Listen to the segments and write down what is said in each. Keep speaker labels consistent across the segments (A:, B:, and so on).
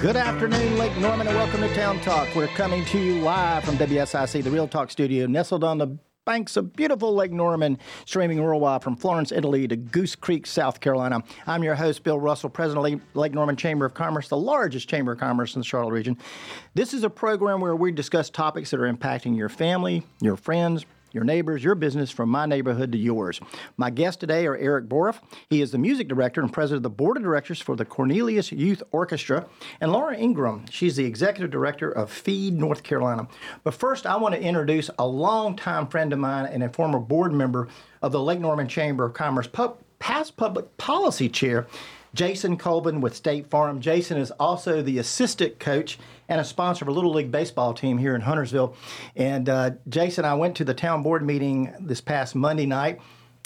A: Good afternoon, Lake Norman, and welcome to Town Talk. We're coming to you live from WSIC, the Real Talk studio, nestled on the banks of beautiful Lake Norman, streaming worldwide from Florence, Italy to Goose Creek, South Carolina. I'm your host, Bill Russell, President of Lake Norman Chamber of Commerce, the largest chamber of commerce in the Charlotte region. This is a program where we discuss topics that are impacting your family, your friends, your neighbors, your business from my neighborhood to yours. My guests today are Eric Boruff. He is the music director and president of the board of directors for the Cornelius Youth Orchestra, and Lara Ingram. She's the executive director of Feed North Carolina. But first, I want to introduce a longtime friend of mine and a former board member of the Lake Norman Chamber of Commerce, past public policy chair. Jason Colvin with State Farm. Jason is also the assistant coach and a sponsor of a Little League baseball team here in Huntersville. And uh, Jason, I went to the town board meeting this past Monday night,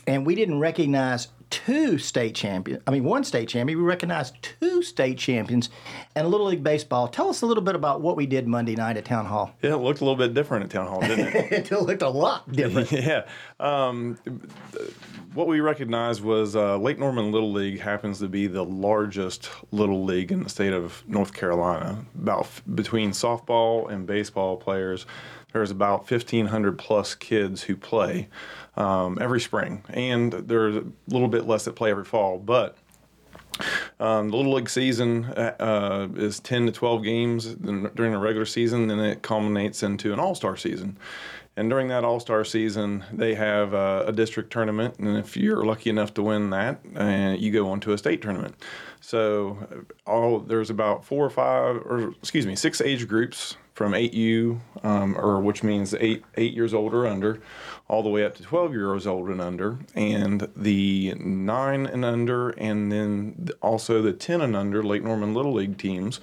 A: and we didn't recognize two state champions. I mean, one state champion. We recognized two state champions and Little League Baseball. Tell us a little bit about what we did Monday night at Town Hall.
B: Yeah, it looked a little bit different at Town Hall, didn't
A: it? it looked a lot different.
B: yeah. Um, what we recognized was uh, Lake Norman Little League happens to be the largest little league in the state of North Carolina. About f- between softball and baseball players, there's about 1,500 plus kids who play um, every spring, and there's a little bit less that play every fall, but. Um, the Little League season uh, uh is 10 to 12 games during the regular season, and it culminates into an all star season. And during that All Star season, they have uh, a district tournament, and if you're lucky enough to win that, uh, you go on to a state tournament. So, uh, all there's about four or five, or excuse me, six age groups from 8U, um, or which means eight eight years old or under, all the way up to 12 years old and under, and the nine and under, and then also the 10 and under Lake Norman Little League teams,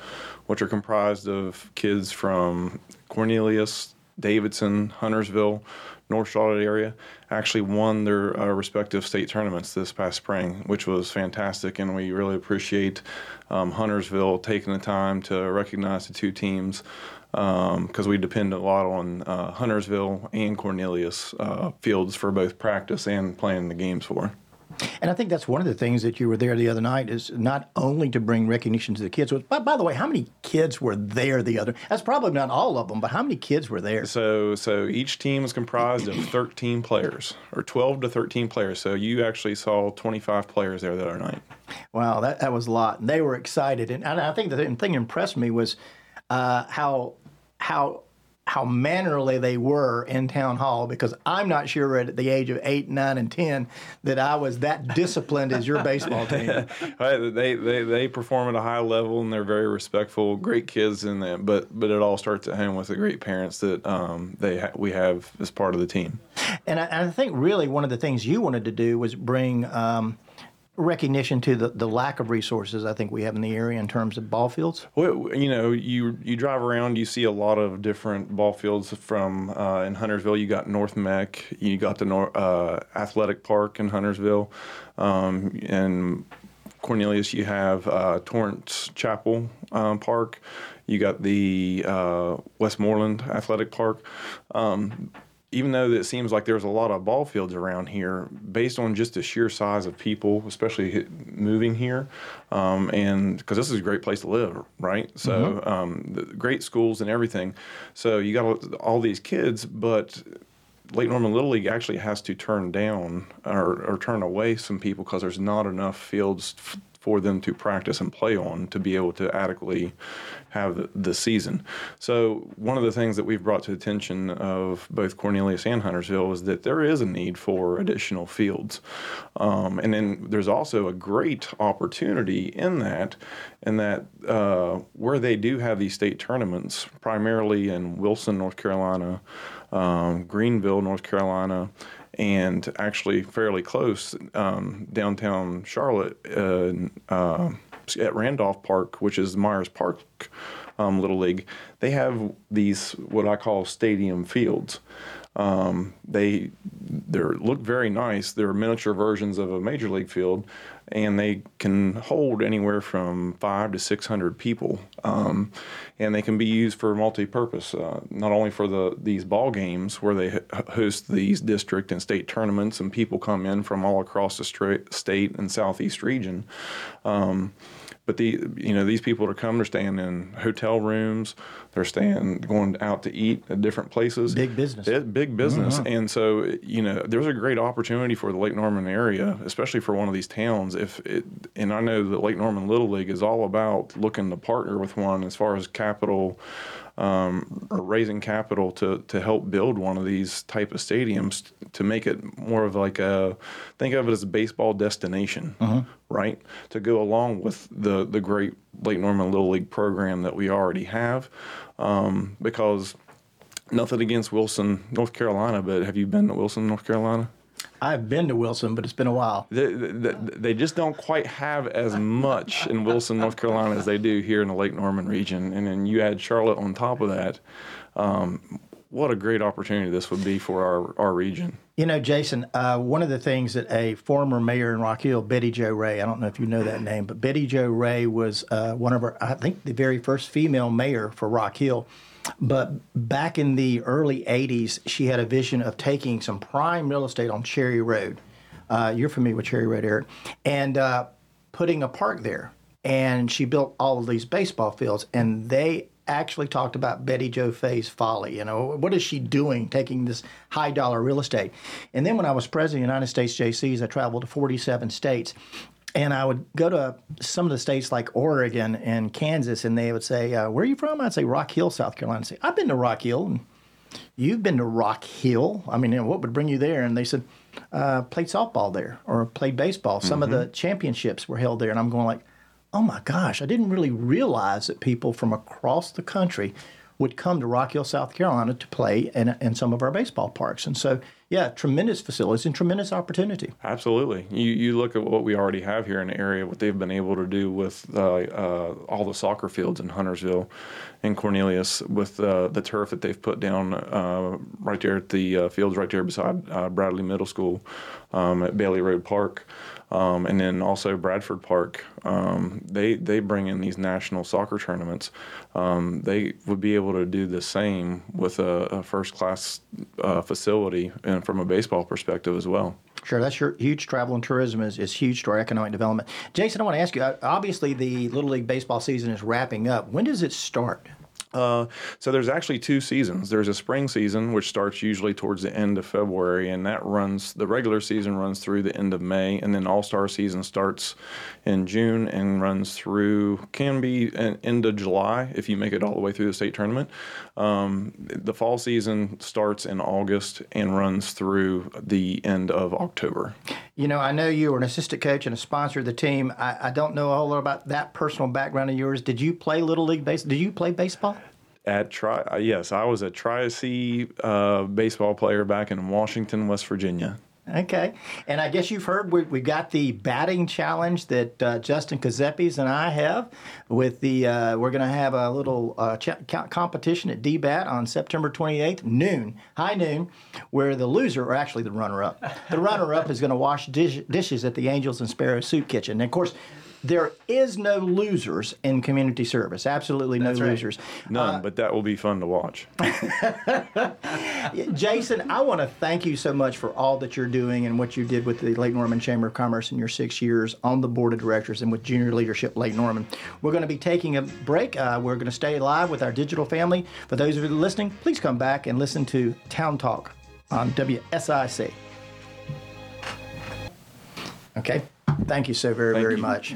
B: which are comprised of kids from Cornelius, Davidson, Huntersville, North Charlotte area actually won their uh, respective state tournaments this past spring, which was fantastic. And we really appreciate um, Huntersville taking the time to recognize the two teams because um, we depend a lot on uh, Huntersville and Cornelius uh, fields for both practice and playing the games for.
A: And I think that's one of the things that you were there the other night is not only to bring recognition to the kids. But by the way, how many kids were there the other? That's probably not all of them, but how many kids were there?
B: So, so each team is comprised of 13 players, or 12 to 13 players. So you actually saw 25 players there the other night.
A: Wow, that that was a lot. And they were excited, and, and I think the thing that impressed me was uh, how how how mannerly they were in town hall because I'm not sure at the age of eight, nine, and ten that I was that disciplined as your baseball team.
B: they, they they perform at a high level and they're very respectful, great kids in that. But but it all starts at home with the great parents that um, they ha- we have as part of the team.
A: And I, I, think really one of the things you wanted to do was bring. Um, recognition to the, the lack of resources I think we have in the area in terms of ball fields?
B: Well, you know, you you drive around, you see a lot of different ball fields. From uh, in Huntersville, you got North Meck, you got the Nor- uh, Athletic Park in Huntersville, um, and Cornelius, you have uh, Torrence Chapel um, Park. You got the uh, Westmoreland Athletic Park. Um, even though it seems like there's a lot of ball fields around here, based on just the sheer size of people, especially moving here, um, and because this is a great place to live, right? So, mm-hmm. um, great schools and everything. So you got all these kids, but Lake Norman Little League actually has to turn down or, or turn away some people because there's not enough fields f- for them to practice and play on to be able to adequately have the, the, season. So one of the things that we've brought to the attention of both Cornelius and Huntersville is that there is a need for additional fields, um, and then there's also a great opportunity in that, in that uh, where they do have these state tournaments, primarily in Wilson, North Carolina, um, Greenville, North Carolina and actually fairly close um, downtown Charlotte uh, uh, at Randolph Park, which is Myers Park um, Little League. They have these what I call stadium fields. Um, they they look very nice. They're miniature versions of a major league field, and they can hold anywhere from five to six hundred people, um, and they can be used for multi-purpose. Uh, not only for the these ball games where they host these district and state tournaments, and people come in from all across the state and southeast region. Um, but the you know these people are coming, they're staying in hotel rooms, they're staying going out to eat at different places.
A: Big business.
B: It, big business, mm-hmm. and so you know there's a great opportunity for the Lake Norman area, especially for one of these towns. If it, and I know that Lake Norman Little League is all about looking to partner with one as far as capital um, or raising capital to to help build one of these type of stadiums to make it more of like a think of it as a baseball destination, uh-huh. right? To go along with the the great Lake Norman Little League program that we already have, um, because nothing against Wilson, North Carolina, but have you been to Wilson, North Carolina?
A: I've been to Wilson, but it's been a while.
B: They, they, they, just don't quite have as much in Wilson, North Carolina, as they do here in the Lake Norman region. And then you add Charlotte on top of that. Um, what a great opportunity this would be for our, our region.
A: You know, Jason, uh, one of the things that a former mayor in Rock Hill, Betty Jo Rhea, I don't know if you know that name, but Betty Jo Rhea was uh, one of our, I think, the very first female mayor for Rock Hill. But back in the early 80s, she had a vision of taking some prime real estate on Cherry Road. Uh, you're familiar with Cherry Road, Eric, and uh, putting a park there. And she built all of these baseball fields, and they actually talked about Betty Jo Rhea's folly. You know, what is she doing taking this high dollar real estate? And then when I was president of the United States Jaycees, I traveled to 47 states and I would go to some of the states like Oregon and Kansas, and they would say, uh, "Where are you from?" I'd say Rock Hill, South Carolina. I'd say, "I've been to Rock Hill." And, You've been to Rock Hill. I mean, what would bring you there? And they said, uh, played softball there or played baseball. Some mm-hmm. of the championships were held there. And I'm going like, oh my gosh, I didn't really realize that people from across the country would come to Rock Hill, South Carolina to play in, in some of our baseball parks. And so, yeah, tremendous facilities and tremendous opportunity.
B: Absolutely. You, you look at what we already have here in the area, what they've been able to do with uh, uh, all the soccer fields in Huntersville and Cornelius, with uh, the turf that they've put down uh, right there at the uh, fields right there beside uh, Bradley Middle School um, at Bailey Road Park. Um, and then also Bradford Park. Um, they they bring in these national soccer tournaments. Um, they would be able to do the same with a, a first class uh, facility from a baseball perspective as well.
A: Sure, that's your huge travel and tourism is, is huge to our economic development. Jason, I want to ask you. Obviously, the Little League baseball season is wrapping up. When does it start?
B: Uh, so there's actually two seasons. There's a spring season, which starts usually towards the end of February, and that runs. The regular season runs through the end of May, and then All Star season starts in June and runs through can be an end of July if you make it all the way through the state tournament. Um, the fall season starts in August and runs through the end of October.
A: You know, I know you were an assistant coach and a sponsor of the team. I, I don't know a whole lot about that personal background of yours. Did you play little league baseball? Did you play baseball?
B: At Tri, uh, yes, I was a Tri C uh, baseball player back in Washington, West Virginia.
A: Okay. And I guess you've heard we, we got the batting challenge that uh, Justin Kazepis and I have with the, uh, we're going to have a little uh, ch- competition at DBAT on September 28th, noon, high noon, where the loser, or actually the runner up, the runner up is going to wash dish- dishes at the Angels and Sparrows Soup Kitchen. And of course, there is no losers in community service. Absolutely no That's losers.
B: None, uh, but that will be fun to watch.
A: Jason, I want to thank you so much for all that you're doing and what you did with the Lake Norman Chamber of Commerce in your six years on the board of directors and with junior leadership Lake Norman. We're going to be taking a break. Uh, we're going to stay live with our digital family. For those of you listening, please come back and listen to Town Talk on WSIC. Okay. Thank you so very, Thank very you. much.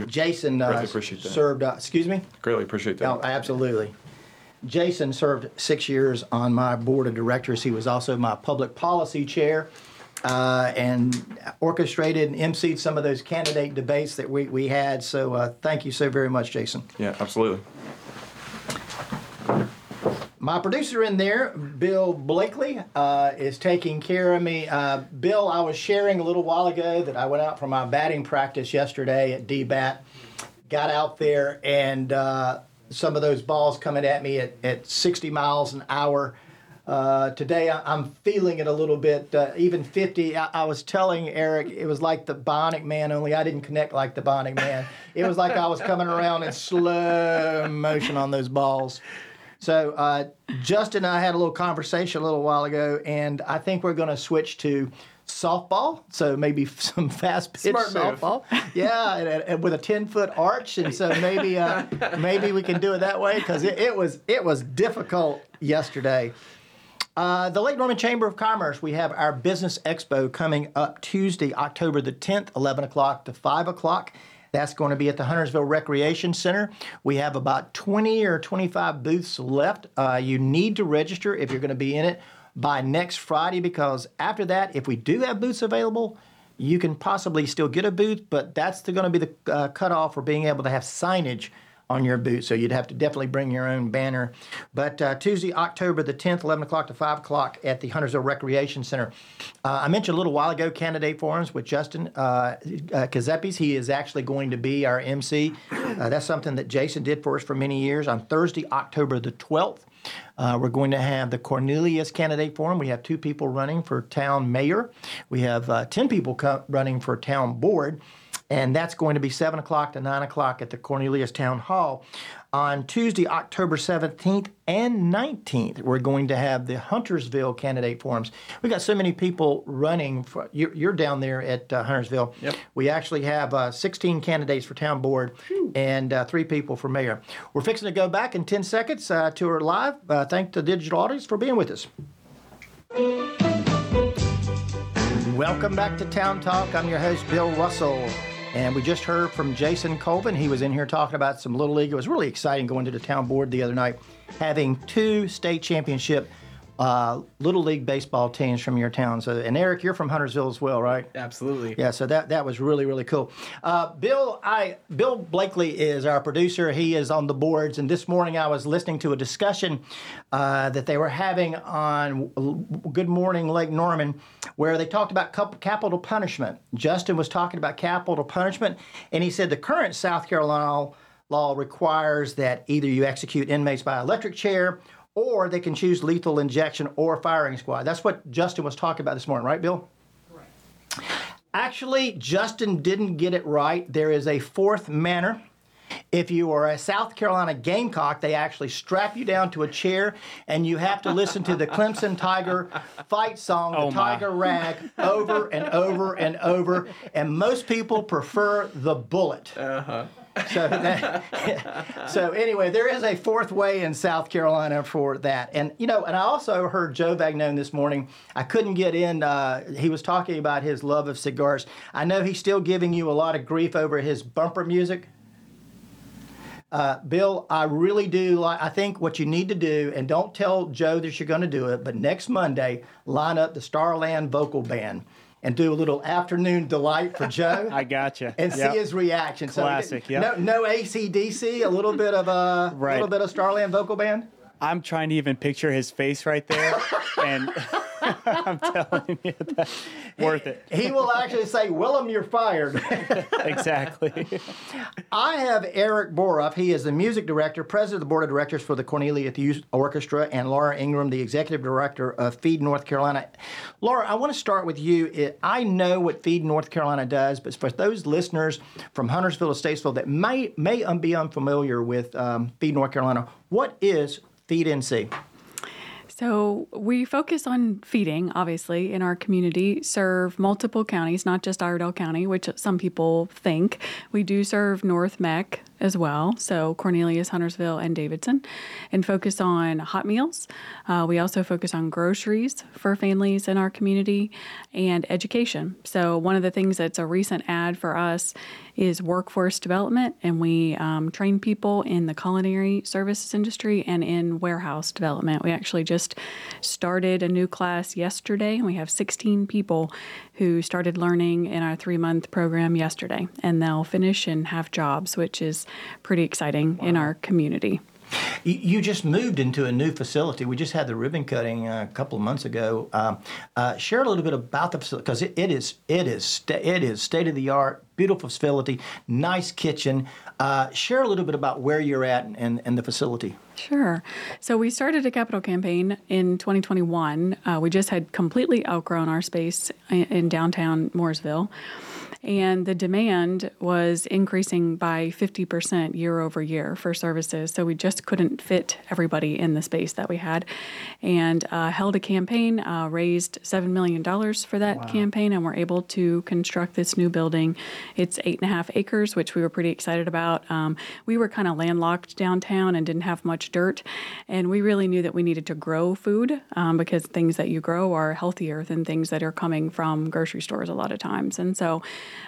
A: Jason uh, served. Uh, excuse me.
B: Greatly appreciate that.
A: Oh, absolutely. Jason served six years on my board of directors. He was also my public policy chair. Uh, and orchestrated and emceed some of those candidate debates that we, we had. So uh, thank you so very much, Jason.
B: Yeah, absolutely.
A: My producer in there, Bill Blakely, uh, is taking care of me. Uh, Bill, I was sharing a little while ago that I went out for my batting practice yesterday at DBAT. Got out there, and uh, some of those balls coming at me at, at 60 miles an hour. Uh, today I'm feeling it a little bit, uh, even 50. I, I, was telling Eric it was like the Bionic Man, only I didn't connect like the Bionic Man. It was like I was coming around in slow motion on those balls. So uh, Justin and I had a little conversation a little while ago, and I think we're going to switch to softball, so maybe some fast pitch
C: Smart
A: softball. Yeah, and, and with a ten foot arch, and so maybe uh, maybe we can do it that way because it, it was it was difficult yesterday. Uh, the Lake Norman Chamber of Commerce, we have our Business Expo coming up Tuesday, October the 10th, 11 o'clock to 5 o'clock. That's going to be at the Huntersville Recreation Center. We have about 20 or 25 booths left. Uh, you need to register if you're going to be in it by next Friday because after that, if we do have booths available, you can possibly still get a booth, but that's going to be the uh, cutoff for being able to have signage on your boot. So you'd have to definitely bring your own banner. But uh, Tuesday, October the 10th, 11 o'clock to 5 o'clock at the Huntersville Recreation Center. Uh, I mentioned a little while ago candidate forums with Justin uh, uh, Kazepis. He is actually going to be our MC. Uh, that's something that Jason did for us for many years. On Thursday, October the 12th, uh, we're going to have the Cornelius Candidate Forum. We have two people running for town mayor. We have uh, 10 people co- running for town board and that's going to be 7 o'clock to 9 o'clock at the Cornelius Town Hall. On Tuesday, October 17th and 19th, we're going to have the Huntersville candidate forums. We got so many people running. For, you're, you're down there at uh, Huntersville.
C: Yep.
A: We actually have uh, 16 candidates for town board and uh, three people for mayor. We're fixing to go back in 10 seconds uh, to our live. Uh, thank the digital audience for being with us. Welcome back to Town Talk. I'm your host, Bill Russell. And we just heard from Jason Colvin. He was in here talking about some Little League. It was really exciting going to the town board the other night, having two state championship uh, Little League baseball teams from your town. So, and Eric, you're from Huntersville as well, right?
C: Absolutely.
A: Yeah, so that that was really really cool. Uh, Bill, I Bill Blakely is our producer. He is on the boards, and this morning I was listening to a discussion uh, that they were having on Good Morning Lake Norman, where they talked about capital punishment. Justin was talking about capital punishment, and he said the current South Carolina law requires that either you execute inmates by electric chair or they can choose lethal injection or firing squad. That's what Justin was talking about this morning, right, Bill? Right. Actually, Justin didn't get it right. There is a fourth manner. If you are a South Carolina Gamecock, they actually strap you down to a chair and you have to listen to the Clemson Tiger fight song,
D: Oh,
A: the
D: my.
A: Tiger Rag, over and over and over. And most people prefer the bullet.
C: Uh-huh.
A: So, that, so anyway, there is a fourth way in South Carolina for that, and you know, and I also heard Joe Vagnone this morning. I couldn't get in. Uh, he was talking about his love of cigars. I know he's still giving you a lot of grief over his bumper music. Uh, Bill, I really do like. I think what you need to do, and don't tell Joe that you're going to do it, but next Monday, line up the Starland Vocal Band and do a little afternoon delight for Joe
D: I gotcha.
A: and
D: Yep.
A: see his reaction.
D: Classic,
A: So,
D: yep.
A: No, no ACDC, a little bit of a
D: Right.
A: little bit of Starland vocal band.
D: I'm trying to even picture his face right there, and I'm telling you, that's worth it.
A: He will actually say, "Willem, you're fired."
D: Exactly.
A: I have Eric Boruff. He is the music director, president of the board of directors for the Cornelius Youth Orchestra, and Lara Ingram, the executive director of Feed North Carolina. Lara, I want to start with you. I know what Feed North Carolina does, but for those listeners from Huntersville to Statesville that may may be unfamiliar with um, Feed North Carolina, what is Feed NC?
E: So we focus on feeding, obviously, in our community, serve multiple counties, not just Iredell County, which some people think. We do serve North Meck as well, so Cornelius, Huntersville, and Davidson, and focus on hot meals. Uh, we also focus on groceries for families in our community and education. So one of the things that's a recent ad for us is workforce development, and we um, train people in the culinary services industry and in warehouse development. We actually just started a new class yesterday, and we have 16 people who started learning in our three month program yesterday, and they'll finish and have jobs, which is pretty exciting in our community.
A: You, just moved into a new facility. We just had the ribbon cutting uh, a couple of months ago. Um, uh, share a little bit about the facility because it, it is it is sta- it is state of the art, beautiful facility, nice kitchen. Uh, share a little bit about where you're at and, and the facility.
E: Sure. So we started a capital campaign in 2021. Uh, we just had completely outgrown our space in, in downtown Mooresville. And the demand was increasing by 50% year over year for services. So we just couldn't fit everybody in the space that we had, and uh, held a campaign, uh, raised seven million dollars for that wow. campaign, and we're able to construct this new building. It's eight and a half acres, which we were pretty excited about. Um, we were kind of landlocked downtown and didn't have much dirt, and we really knew that we needed to grow food um, because things that you grow are healthier than things that are coming from grocery stores a lot of times, and so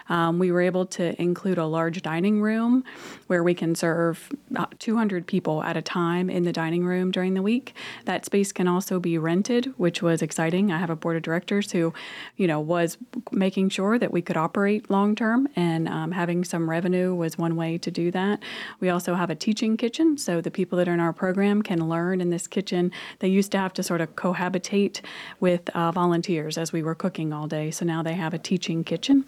E: um, we were able to include a large dining room where we can serve 200 people at a time in the dining room during the week. That space can also be rented, which was exciting. I have a board of directors who, you know, was making sure that we could operate long term, and um, having some revenue was one way to do that. We also have a teaching kitchen, so the people that are in our program can learn in this kitchen. They used to have to sort of cohabitate with uh, volunteers as we were cooking all day, so now they have a teaching kitchen.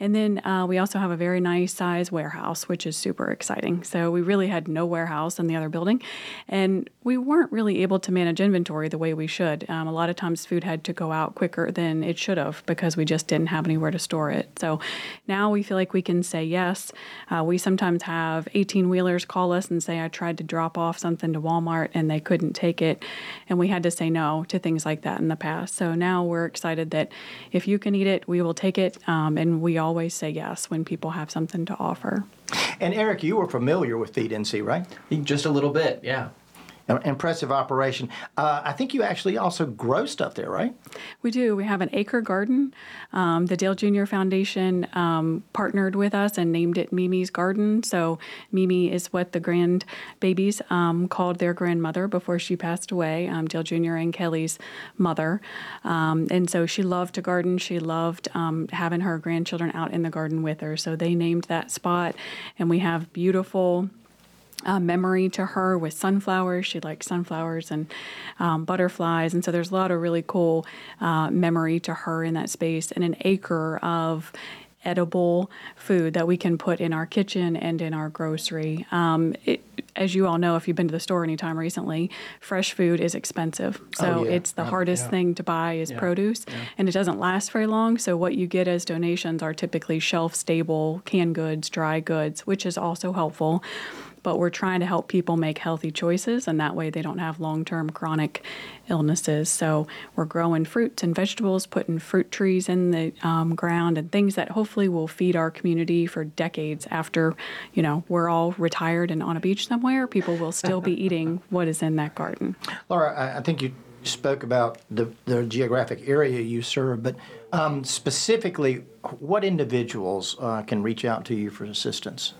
E: And then uh, we also have a very nice size warehouse, which is super exciting. So we really had no warehouse in the other building, and we weren't really able to manage inventory the way we should. Um, a lot of times, food had to go out quicker than it should have because we just didn't have anywhere to store it. So now we feel like we can say yes. Uh, we sometimes have 18 wheelers call us and say, I tried to drop off something to Walmart and they couldn't take it. And we had to say no to things like that in the past. So now we're excited that if you can eat it, we will take it. Um, and we always say yes when people have something to offer.
A: And Eric, you were familiar with Feed NC, right?
C: Just a little bit, yeah
A: impressive operation. Uh, I think you actually also grow stuff there, right?
E: We do. We have an acre garden. Um, the Dale Jr. Foundation um, partnered with us and named it Mimi's Garden. So Mimi is what the grandbabies um, called their grandmother before she passed away, um, Dale Jr. and Kelly's mother. Um, and so she loved to garden. She loved um, having her grandchildren out in the garden with her. So they named that spot, and we have beautiful uh, memory to her with sunflowers. She likes sunflowers and um, butterflies. And so there's a lot of really cool uh, memory to her in that space and an acre of edible food that we can put in our kitchen and in our grocery. Um, it, as you all know, if you've been to the store anytime recently, fresh food is expensive. So oh, yeah. it's the um, hardest yeah. thing to buy is yeah. produce, and it doesn't last very long. So what you get as donations are typically shelf stable canned goods, dry goods, which is also helpful but we're trying to help people make healthy choices, and that way they don't have long term chronic illnesses. So we're growing fruits and vegetables, putting fruit trees in the um, ground, and things that hopefully will feed our community for decades after, you know, we're all retired and on a beach somewhere. People will still be eating what is in that garden.
A: Lara, I think you spoke about the, the geographic area you serve, but um, specifically, what individuals uh, can reach out to you for assistance?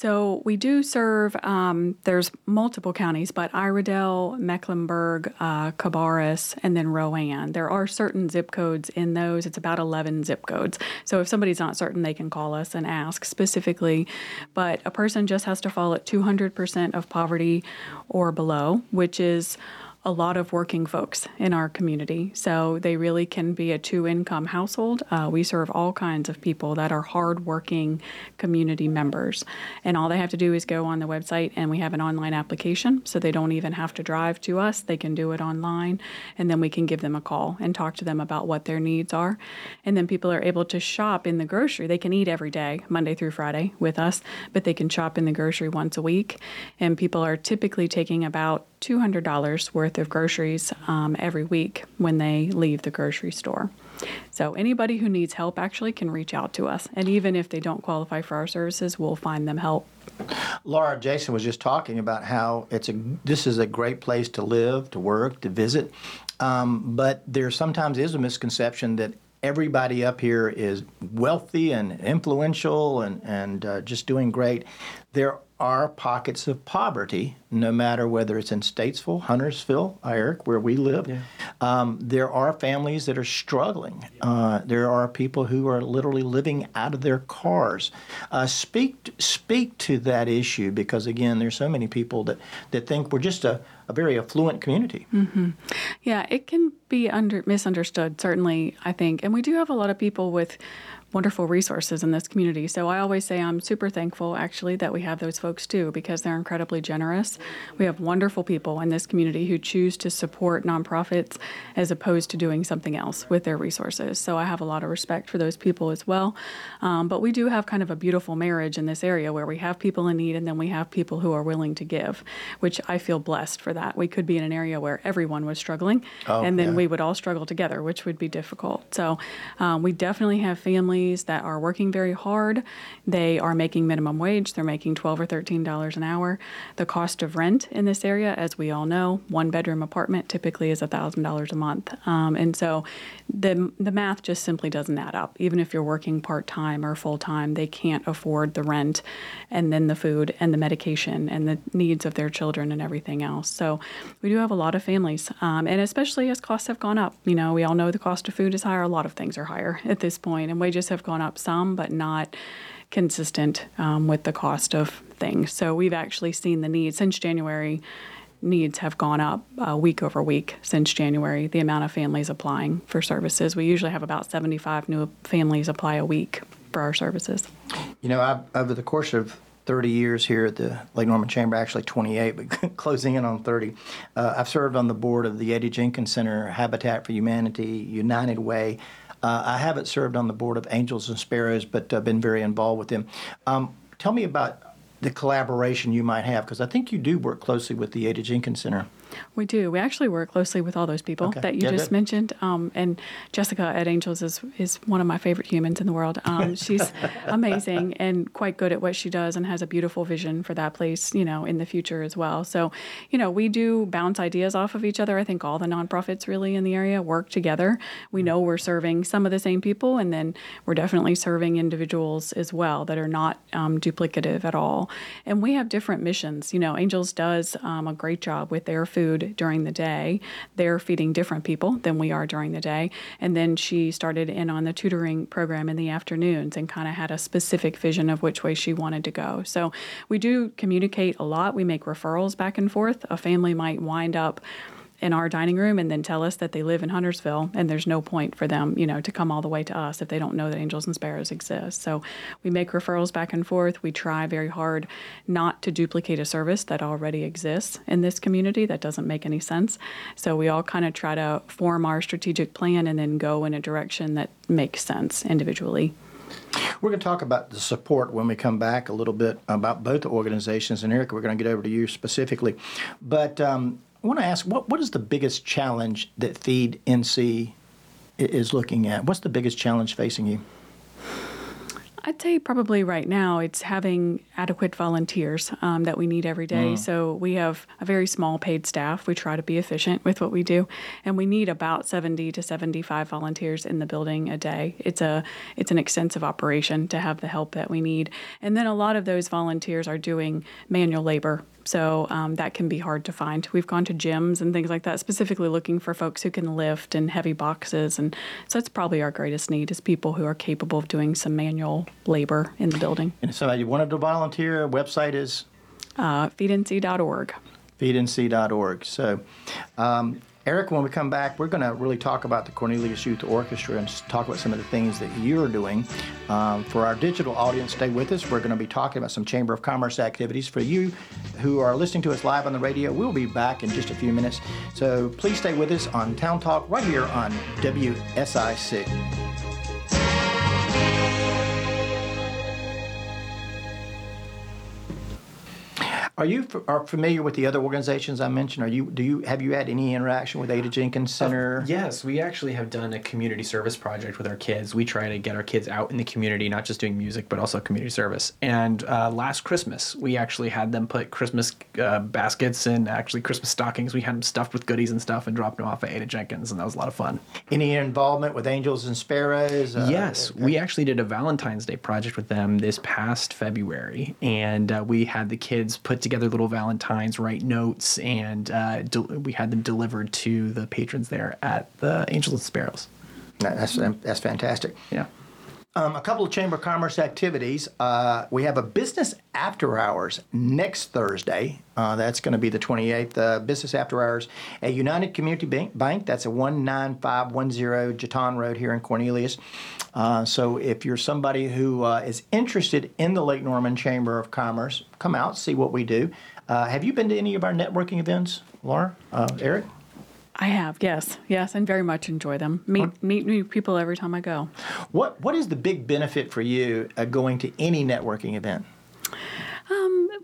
E: So we do serve. Um, there's multiple counties, but Iredell, Mecklenburg, uh, Cabarrus, and then Rowan. There are certain zip codes in those. It's about 11 zip codes. So if somebody's not certain, they can call us and ask specifically. But a person just has to fall at 200% of poverty or below, which is a lot of working folks in our community. So they really can be a two income household. Uh, we serve all kinds of people that are hardworking community members. And all they have to do is go on the website, and we have an online application. So they don't even have to drive to us, they can do it online. And then we can give them a call and talk to them about what their needs are. And then people are able to shop in the grocery. They can eat every day, Monday through Friday, with us, but they can shop in the grocery once a week. And people are typically taking about $200 worth of groceries um, every week when they leave the grocery store. So anybody who needs help actually can reach out to us. And even if they don't qualify for our services, we'll find them help.
A: Lara, Jason was just talking about how it's a this is a great place to live, to work, to visit. Um, but there sometimes is a misconception that everybody up here is wealthy and influential and, and uh, just doing great. There are pockets of poverty, no matter whether it's in Statesville, Huntersville, Eric, where we live. Yeah. Um, there are families that are struggling. Uh, there are people who are literally living out of their cars. Uh, speak speak to that issue because again, there's so many people that, that think we're just a, a very affluent community.
E: Mm-hmm. Yeah, it can be under misunderstood. Certainly, I think, and we do have a lot of people with wonderful resources in this community. So I always say I'm super thankful actually that we have those folks too because they're incredibly generous. We have wonderful people in this community who choose to support nonprofits as opposed to doing something else with their resources. So I have a lot of respect for those people as well. Um, but we do have kind of a beautiful marriage in this area where we have people in need and then we have people who are willing to give, which I feel blessed for that. We could be in an area where everyone was struggling
A: Oh,
E: and then
A: yeah.
E: we would all struggle together, which would be difficult. So um, we definitely have families that are working very hard. They are making minimum wage. They're making twelve or thirteen dollars an hour. The cost of rent in this area, as we all know, one bedroom apartment typically is thousand dollars a month, um, and so the the math just simply doesn't add up. Even if you're working part time or full time, they can't afford the rent, and then the food and the medication and the needs of their children and everything else. So we do have a lot of families, um, and especially as costs have gone up. You know, we all know the cost of food is higher. A lot of things are higher at this point, and wages have gone up some, but not consistent um, with the cost of things. So we've actually seen the needs since January. Needs have gone up uh, week over week since January. The amount of families applying for services. We usually have about 75 new families apply a week for our services.
A: You know, I've, over the course of 30 years here at the Lake Norman Chamber, actually 28, but closing in on 30, uh, I've served on the board of the Ada Jenkins Center, Habitat for Humanity, United Way. Uh, I haven't served on the board of Angels and Sparrows, but I've been very involved with them. Um, tell me about the collaboration you might have, because I think you do work closely with the Ada Jenkins Center.
E: We do. We actually work closely with all those people
A: Okay.
E: that you
A: Yeah,
E: just
A: good.
E: mentioned. Um, and Jessica at Angels is is one of my favorite humans in the world. Um, she's amazing and quite good at what she does, and has a beautiful vision for that place, you know, in the future as well. So, you know, we do bounce ideas off of each other. I think all the nonprofits really in the area work together. We know we're serving some of the same people, and then we're definitely serving individuals as well that are not um, duplicative at all. And we have different missions. You know, Angels does um, a great job with their food during the day. They're feeding different people than we are during the day. And then she started in on the tutoring program in the afternoons and kind of had a specific vision of which way she wanted to go. So we do communicate a lot. We make referrals back and forth. A family might wind up in our dining room and then tell us that they live in Huntersville and there's no point for them, you know, to come all the way to us if they don't know that Angels and Sparrows exist. So we make referrals back and forth. We try very hard not to duplicate a service that already exists in this community. That doesn't make any sense. So we all kind of try to form our strategic plan and then go in a direction that makes sense individually.
A: We're going to talk about the support when we come back a little bit about both organizations. And Erica, we're going to get over to you specifically. But um, I want to ask what, what is the biggest challenge that Feed NC is looking at? What's the biggest challenge facing you?
E: I'd say probably right now it's having adequate volunteers um, that we need every day. So we have a very small paid staff. We try to be efficient with what we do, and we need about 70 to 75 volunteers in the building a day. It's a it's an extensive operation to have the help that we need, and then a lot of those volunteers are doing manual labor. So um, that can be hard to find. We've gone to gyms and things like that, specifically looking for folks who can lift and heavy boxes, and so that's probably our greatest need is people who are capable of doing some manual labor in the building.
A: And if somebody wanted to volunteer, website is
E: Uh, feednc.org.
A: feednc.org. So, um, Eric, when we come back, we're going to really talk about the Cornelius Youth Orchestra and talk about some of the things that you're doing. Um, for our digital audience, stay with us. We're going to be talking about some Chamber of Commerce activities. For you who are listening to us live on the radio, we'll be back in just a few minutes. So please stay with us on Town Talk right here on WSIC. Are you f- are familiar with the other organizations I mentioned? Are you do you have you had any interaction with Ada Jenkins Center?
C: Yes, we actually have done a community service project with our kids. We try to get our kids out in the community, not just doing music, but also community service. And uh, last Christmas, we actually had them put Christmas uh, baskets and actually Christmas stockings. We had them stuffed with goodies and stuff and dropped them off at Ada Jenkins, and that was a lot of fun.
A: Any involvement with Angels and Sparrows? Uh,
C: yes, we actually did a Valentine's Day project with them this past February, and uh, we had the kids put together little Valentines, write notes, and uh, we had them delivered to the patrons there at the Angels and Sparrows.
A: That's that's fantastic.
C: Yeah.
A: Um, a couple of Chamber of Commerce activities. Uh, we have a business after hours next Thursday. Uh, that's going to be the 28th. Uh, business after hours at United Community Bank. Bank. That's a 19510 Jetton Road here in Cornelius. Uh, so if you're somebody who uh, is interested in the Lake Norman Chamber of Commerce, come out, see what we do. Uh, have you been to any of our networking events, Lara? Eric?
E: I have, yes, yes, and very much enjoy them. Meet meet new people every time I go.
A: What What is the big benefit for you uh, going to any networking event?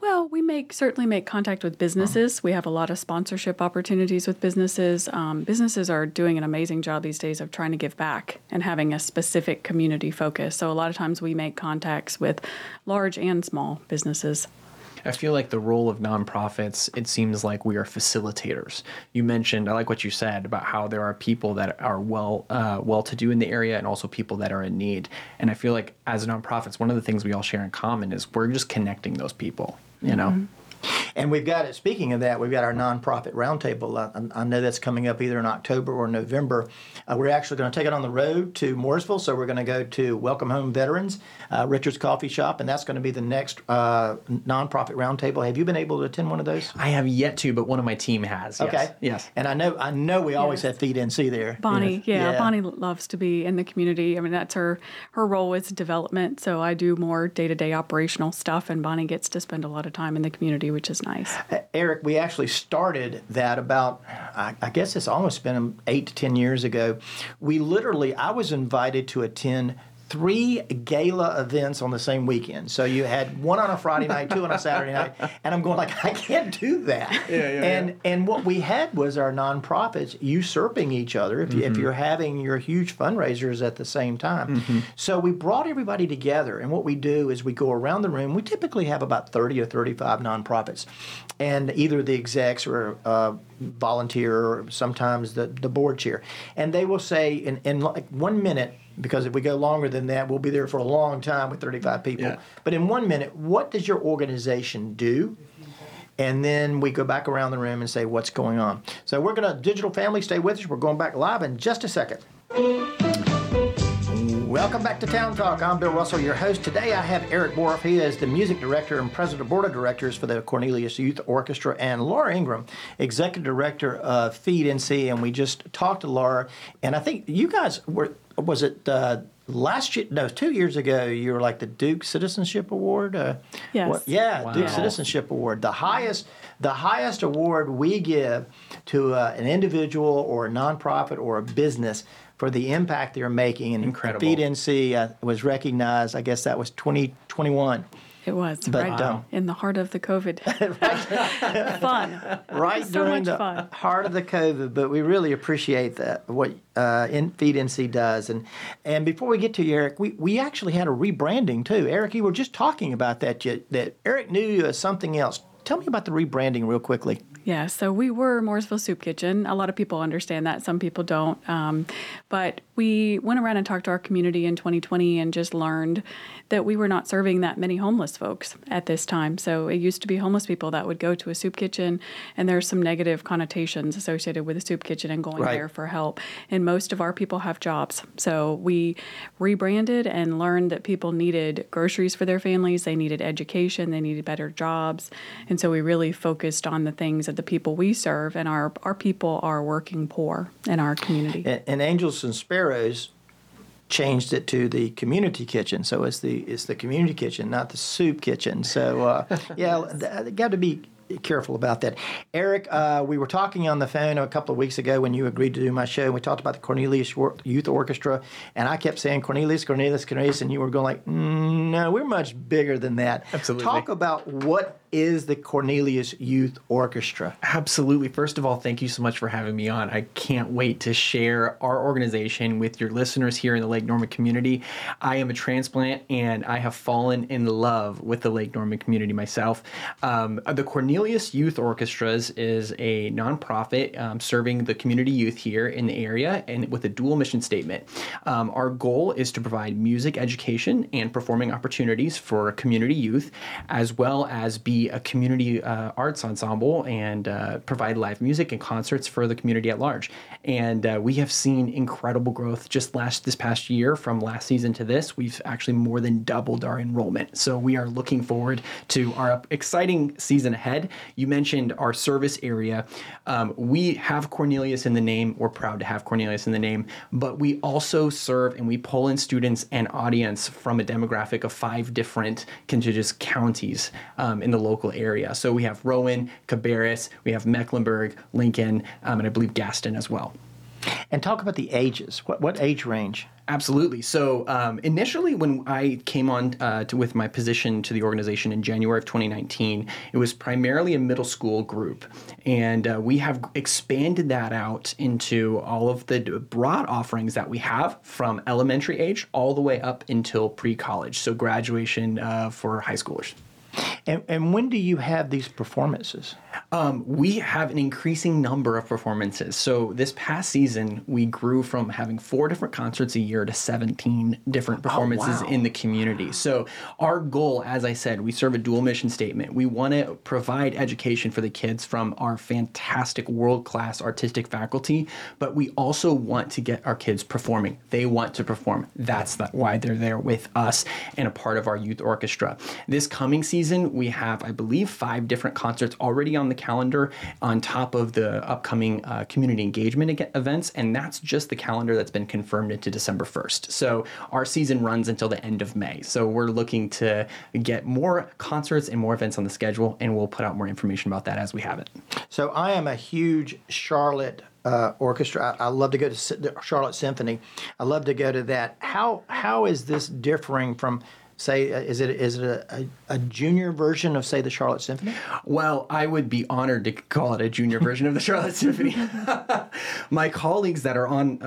E: Well, we make certainly make contact with businesses. We have a lot of sponsorship opportunities with businesses. Um, businesses are doing an amazing job these days of trying to give back and having a specific community focus. So a lot of times we make contacts with large and small businesses.
C: I feel like the role of nonprofits, it seems like we are facilitators. You mentioned, I like what you said about how there are people that are well uh, well to do in the area and also people that are in need. And I feel like as nonprofits, one of the things we all share in common is we're just connecting those people, you know?
A: And we've got it. Speaking of that, we've got our nonprofit roundtable. I, I know that's coming up either in October or November. Uh, we're actually going to take it on the road to Mooresville, so we're going to go to Welcome Home Veterans, uh, Richard's Coffee Shop, and that's going to be the next uh, nonprofit roundtable. Have you been able to attend one of those?
C: I have yet to, but one of my team has. Yes.
A: Okay.
C: Yes.
A: And I know, I know, we always
E: Yes.
A: have Feed NC there.
E: Bonnie,
A: Yes.
E: yeah, Bonnie loves to be in the community. I mean, that's her her role is development. So I do more day to day operational stuff, and Bonnie gets to spend a lot of time in the community, which is nice.
A: Uh, Eric, we actually started that about, I, I guess it's almost been eight to 10 years ago. We literally, I was invited to attend three gala events on the same weekend. So you had one on a Friday night, two on a Saturday night, and I'm going like, I can't do that.
D: Yeah, yeah,
A: and and what we had was our nonprofits usurping each other if, you, if you're having your huge fundraisers at the same time. So we brought everybody together, and what we do is we go around the room. We typically have about 30 or 35 nonprofits, and either the execs or uh, volunteer or sometimes the, the board chair. And they will say in, in like one minute, because if we go longer than that, we'll be there for a long time with 35 people.
C: Yeah.
A: But in one minute, what does your organization do? and then we go back around the room and say what's going on. So we're going to digital family stay with us. We're going back live in just a second. Welcome back to Town Talk. I'm Bill Russell, your host. Today I have Eric Boruff. He is the music director and president of board of directors for the Cornelius Youth Orchestra, and Lara Ingram, executive director of Feed NC. And we just talked to Lara, and I think you guys were was it uh, last year? No, two years ago. You were like the Duke Citizenship Award. Uh,
E: Yes.
A: what- yeah,
C: Wow.
A: Duke Citizenship Award, the highest, the highest award we give to uh, an individual or a nonprofit or a business for the impact they're making. And
C: Incredible.
A: Feed NC uh, was recognized. I guess that was 2021.
E: It was
A: But,
E: right in the heart of the COVID. Fun.
A: right
E: So
A: during
E: much
A: the
E: fun.
A: heart of the COVID. But we really appreciate that what uh, in Feed NC does. And and before we get to you, Eric, we, we actually had a rebranding too. Eric, you were just talking about that. You, that Eric knew uh, something else. Tell me about the rebranding real quickly.
E: Yeah, so we were Mooresville Soup Kitchen. A lot of people understand that, some people don't. Um, but we went around and talked to our community in 2020 and just learned that we were not serving that many homeless folks at this time. So it used to be homeless people that would go to a soup kitchen, and there's some negative connotations associated with a soup kitchen and going
A: Right.
E: there for help. And most of our people have jobs. So we rebranded and learned that people needed groceries for their families, they needed education, they needed better jobs. And so we really focused on the things that the people we serve, and our, our people are working poor in our community.
A: And, and Angels and Sparrows changed it to the community kitchen. So it's the it's the community kitchen, not the soup kitchen. So uh, yeah, got to be careful about that. Eric, uh, we were talking on the phone a couple of weeks ago when you agreed to do my show. and We talked about the Cornelius Youth Orchestra, and I kept saying Cornelius, Cornelius, Cornelius, and you were going like, mm, no, we're much bigger than that.
C: Absolutely.
A: Talk about what is the Cornelius Youth Orchestra.
C: Absolutely. First of all, thank you so much for having me on. I can't wait to share our organization with your listeners here in the Lake Norman community. I am a transplant and I have fallen in love with the Lake Norman community myself. Um, the Cornelius Youth Orchestras is a nonprofit um, serving the community youth here in the area and with a dual mission statement. Um, our goal is to provide music education and performing opportunities for community youth, as well as be a community uh, arts ensemble and uh, provide live music and concerts for the community at large. And uh, we have seen incredible growth just last this past year from last season to this. We've actually more than doubled our enrollment. So we are looking forward to our exciting season ahead. You mentioned our service area. Um, we have Cornelius in the name. We're proud to have Cornelius in the name, but we also serve and we pull in students and audience from a demographic of five different contiguous counties um, in the local area. So we have Rowan, Cabarrus, we have Mecklenburg, Lincoln, um, and I believe Gaston as well.
A: And talk about the ages. What what age range?
C: Absolutely. So um, initially, when I came on uh, to, with my position to the organization in January of 2019, it was primarily a middle school group, and uh, we have expanded that out into all of the broad offerings that we have from elementary age all the way up until pre-college, so graduation uh, for high schoolers.
A: And, and when do you have these performances?
C: Um, we have an increasing number of performances. So this past season, we grew from having four different concerts a year to 17 different performances
A: wow.
C: in the community. So our goal, as I said, we serve a dual mission statement. We want to provide education for the kids from our fantastic world-class artistic faculty, but we also want to get our kids performing. They want to perform. That's the, why they're there with us and a part of our youth orchestra. This coming season, we have, I believe, five different concerts already on the calendar on top of the upcoming uh, community engagement events, and that's just the calendar that's been confirmed into December 1st. So our season runs until the end of May. So we're looking to get more concerts and more events on the schedule, and we'll put out more information about that as we have it.
A: So I am a huge Charlotte uh, orchestra. I, I, love to go to Charlotte Symphony. I love to go to that. How how is this differing from say uh, is it is it a, a, a, junior version of say the Charlotte Symphony?
C: Well, I would be honored to call it a junior version of the Charlotte Symphony. My colleagues that are on uh,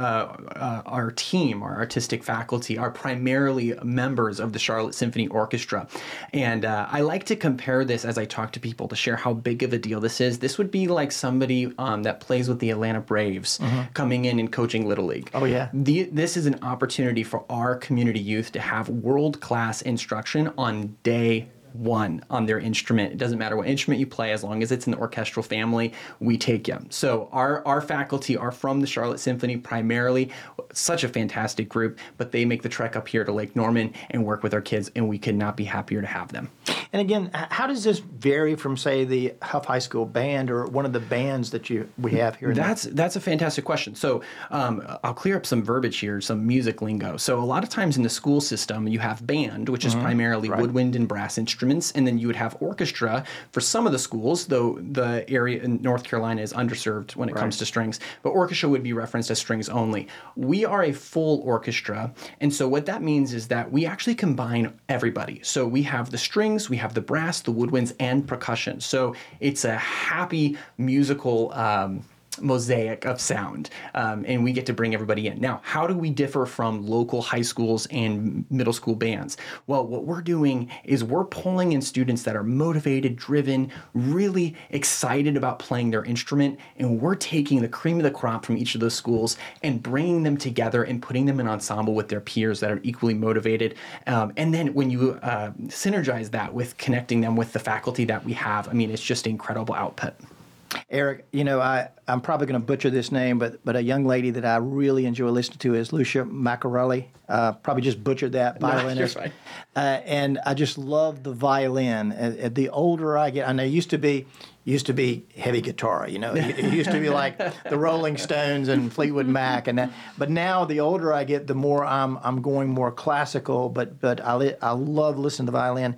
C: uh, our team, our artistic faculty, are primarily members of the Charlotte Symphony Orchestra, and uh, I like to compare this as I talk to people to share how big of a deal this is. This would be like somebody um, that plays with the Atlanta Braves mm-hmm. coming in and coaching Little League.
A: Oh yeah,
C: the, this is an opportunity for our community youth to have world instruction on day one on their instrument. It doesn't matter what instrument you play, as long as it's in the orchestral family, we take you. So our our faculty are from the Charlotte Symphony primarily. Such a fantastic group, but they make the trek up here to Lake Norman and work with our kids, and we could not be happier to have them.
A: And again, how does this vary from, say, the Hough High School band or one of the bands that you we have here?
C: That's there? that's a fantastic question. So um, I'll clear up some verbiage here, some music lingo. So a lot of times in the school system, you have band, which is mm-hmm. primarily right. woodwind and brass instruments, and then you would have orchestra for some of the schools, though the area in North Carolina is underserved when it right. comes to strings. But orchestra would be referenced as strings only. We are a full orchestra, and so what that means is that we actually combine everybody. So we have the strings, we have the brass, the woodwinds, and percussion. So it's a happy musical. Um, mosaic of sound, um, and we get to bring everybody in. Now, how do we differ from local high schools and middle school bands? Well, what we're doing is we're pulling in students that are motivated, driven, really excited about playing their instrument, and we're taking the cream of the crop from each of those schools and bringing them together and putting them in ensemble with their peers that are equally motivated. Um, and then when you uh, synergize that with connecting them with the faculty that we have, I mean, it's just incredible output.
A: Eric, you know, I, I'm probably going to butcher this name, but but a young lady that I really enjoy listening to is Lucia Macarelli. Uh, probably just butchered that violinist.
C: No,
A: uh, and I just love the violin. Uh, the older I get, I know it used to be used to be heavy guitar. You know, it, used to be like the Rolling Stones and Fleetwood Mac, and that. But now, the older I get, the more I'm I'm going more classical. But but I I love listening to violin.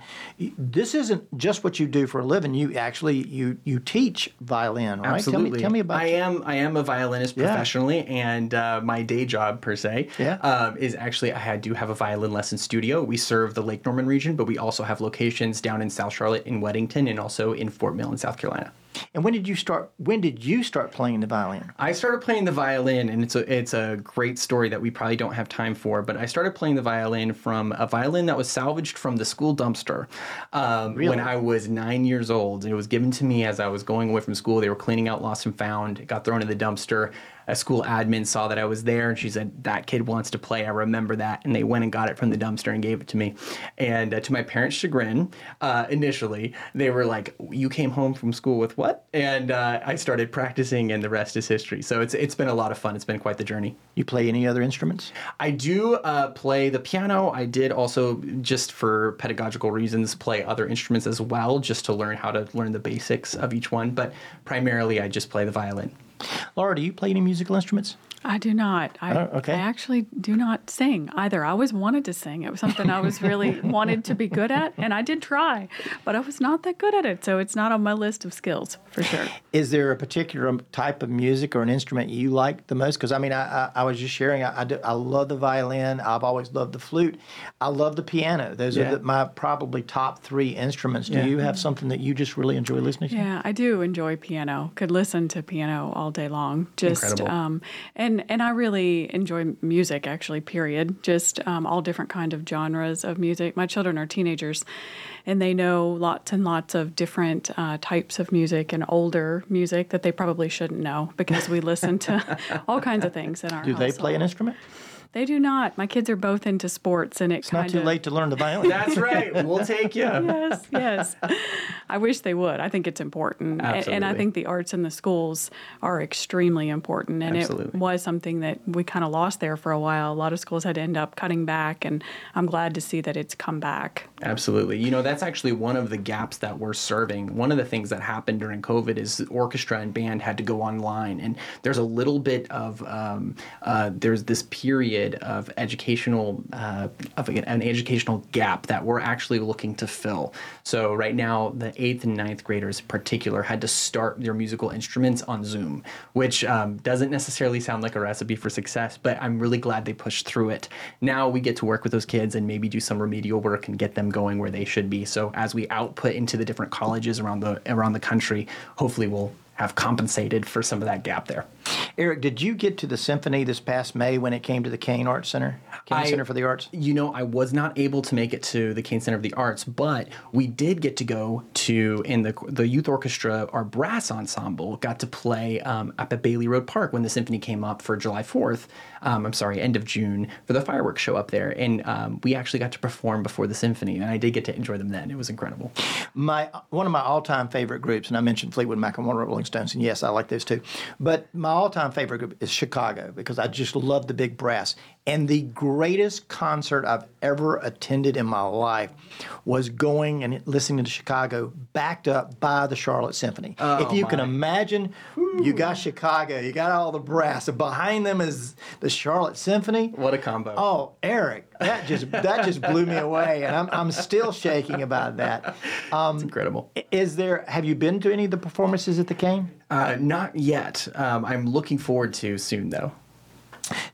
A: This isn't just what you do for a living. You actually you you teach violin, right?
C: Absolutely.
A: Tell me, tell me about.
C: I you. am I am a violinist professionally, yeah. and uh, my day job per se
A: yeah.
C: um, is actually I do have a violin lesson studio. We serve the Lake Norman region, but we also have locations down in South Charlotte, in Weddington, and also in Fort Mill in South Carolina.
A: And when did you start? When did you start playing the violin?
C: I started playing the violin, and it's a it's a great story that we probably don't have time for. But I started playing the violin from a violin that was salvaged from the school dumpster um,
A: Really?
C: when I was nine years old. It was given to me as I was going away from school. They were cleaning out lost and found. It got thrown in the dumpster. A school admin saw that I was there, and she said, "That kid wants to play." I remember that, and they went and got it from the dumpster and gave it to me. And uh, to my parents' chagrin, uh, initially they were like, "You came home from school with what?" And uh, I started practicing, and the rest is history. So it's it's been a lot of fun. It's been quite the journey.
A: You play any other instruments?
C: I do uh, play the piano. I did also, just for pedagogical reasons, play other instruments as well, just to learn how to learn the basics of each one. But primarily, I just play the violin.
A: Lara, do you play any musical instruments?
E: I do not. I,
A: Oh, okay.
E: I actually do not sing either. I always wanted to sing. It was something I was really wanted to be good at, and I did try, but I was not that good at it. So it's not on my list of skills for sure.
A: Is there a particular type of music or an instrument you like the most? Because I mean, I, I, I was just sharing. I, I, do, I love the violin. I've always loved the flute. I love the piano. Those
C: Yeah.
A: are the, my probably top three instruments. Do
C: Yeah.
A: you have something that you just really enjoy listening to?
E: Yeah, I do enjoy piano. Could listen to piano all day long. Just
C: Incredible.
E: um, and and I really enjoy music. Actually, period. Just um, all different kind of genres of music. My children are teenagers, and they know lots and lots of different uh, types of music and older music that they probably shouldn't know because we listen to all kinds of things in our.
A: Do they play an instrument?
E: They do not. My kids are both into sports, and it
A: It's not too late to learn the violin.
C: That's right. We'll take you.
E: yes, yes. I wish they would. I think it's important. A- And, I think the arts in the schools are extremely important. And
C: Absolutely.
E: it was something that we kind of lost there for a while. A lot of schools had to end up cutting back, and I'm glad to see that it's come back.
C: Absolutely. You know, that's actually one of the gaps that we're serving. One of the things that happened during COVID is the orchestra and band had to go online. And there's a little bit of, um, uh, there's this period of educational, uh, of an, an educational gap that we're actually looking to fill. So right now, the eighth and ninth graders in particular had to start their musical instruments on Zoom, which um, doesn't necessarily sound like a recipe for success, but I'm really glad they pushed through it. Now we get to work with those kids and maybe do some remedial work and get them going where they should be. So as we output into the different colleges around the around the country, hopefully we'll have compensated for some of that gap there.
A: Eric, did you get to the symphony this past May when it came to the Cain Arts Center? Cain
C: I-
A: Center for the Arts?
C: You know, I was not able to make it to the Cain Center of the Arts, but we did get to go to in the the youth orchestra. Our brass ensemble got to play um, up at Bailey Road Park when the symphony came up for July Fourth. Um, I'm sorry, end of June for the fireworks show up there, and um, we actually got to perform before the symphony, and I did get to enjoy them then. It was incredible.
A: my one of my all-time favorite groups, and I mentioned Fleetwood Mac and Rolling Stones, and yes, I like those too. But my all-time favorite group is Chicago because I just love the big brass. And the greatest concert I've ever attended in my life was going and listening to Chicago, backed up by the Charlotte Symphony. if you can
C: my.
A: imagine, you got Chicago, you got all the brass, and behind them is the Charlotte Symphony.
C: What a combo!
A: Oh, Eric, that just that just blew me away, and I'm I'm still shaking about that.
C: it's incredible.
A: Is there? Have you been to any of the performances at the Cain?
C: Uh, not yet. Um, I'm looking forward to soon though.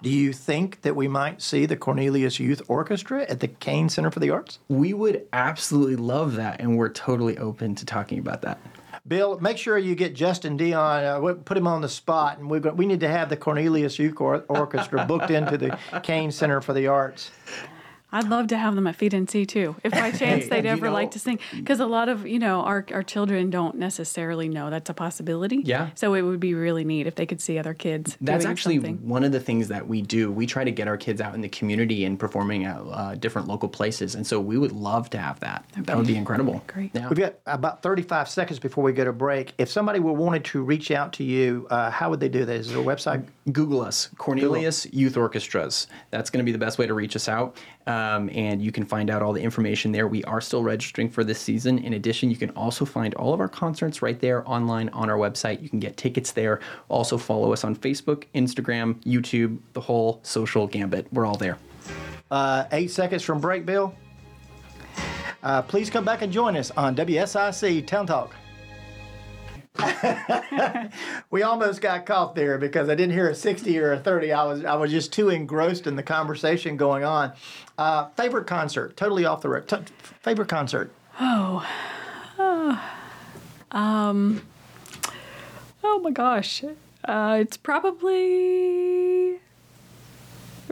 A: Do you think that we might see the Cornelius Youth Orchestra at the Cain Center for the Arts?
C: We would absolutely love that, and we're totally open to talking about that.
A: Bill, make sure you get Justin Dion. Uh, put him on the spot, and we've got, we need to have the Cornelius Youth Orchestra booked into the Cain Center for the Arts.
E: I'd love to have them at Feed NC too, if by chance
C: Hey,
E: they'd ever
C: know-
E: like to sing. Because a lot of you know our our children don't necessarily know that's a possibility.
C: Yeah.
E: So it would be really neat if they could see other kids.
C: That's
E: doing
C: actually
E: something.
C: one of the things that we do. We try to get our kids out in the community and performing at uh, different local places, and so we would love to have that. That would be incredible.
E: Great.
C: Yeah.
A: We've got about 35 seconds before we go to break. If somebody were wanted to reach out to you, uh, how would they do that? Is there a website?
C: Google us, Cornelius Youth Orchestras. That's going to be the best way to reach us out. Um, and you can find out all the information there. We are still registering for this season. In addition, you can also find all of our concerts right there online on our website. You can get tickets there. Also, follow us on Facebook, Instagram, YouTube, the whole social gambit. We're all there.
A: Uh, eight seconds from break, Bill. Uh, please come back and join us on WSIC Town Talk. we almost got caught there because I didn't hear a 60 or a 30. I was I was just too engrossed in the conversation going on. Uh, favorite concert, totally off the record. favorite concert. Oh. oh. Um.
E: Oh my gosh. Uh, it's probably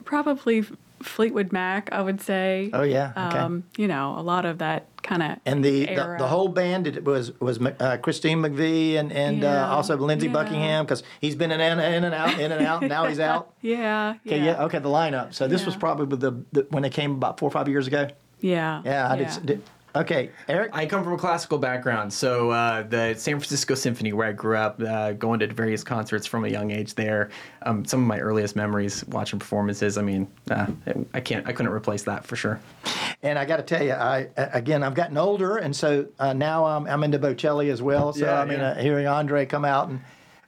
E: probably Fleetwood Mac, I would say.
A: Oh, yeah, okay.
E: Um, you know, a lot of that kind of
A: And the, the
E: era.
A: the whole band it was was uh, Christine McVie and and
E: Yeah,
A: uh, also Lindsey
E: yeah.
A: Buckingham because he's been in and, in and out in and out. now he's out.
E: yeah,
A: Okay, yeah. okay, the lineup. So this was probably the, the when they came about four or five years ago.
E: yeah,
A: Yeah, I did, did. Okay, Eric.
C: I come from a classical background, so uh, the San Francisco Symphony, where I grew up, uh, going to various concerts from a young age there. Um, some of my earliest memories watching performances. I mean, uh, I can't, I couldn't replace that for sure.
A: And I got to tell you, I again, I've gotten older, and so uh, now I'm, I'm into Bocelli as well. So
C: Yeah,
A: I mean,
C: yeah.
A: uh, hearing Andrea come out, and